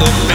Oh.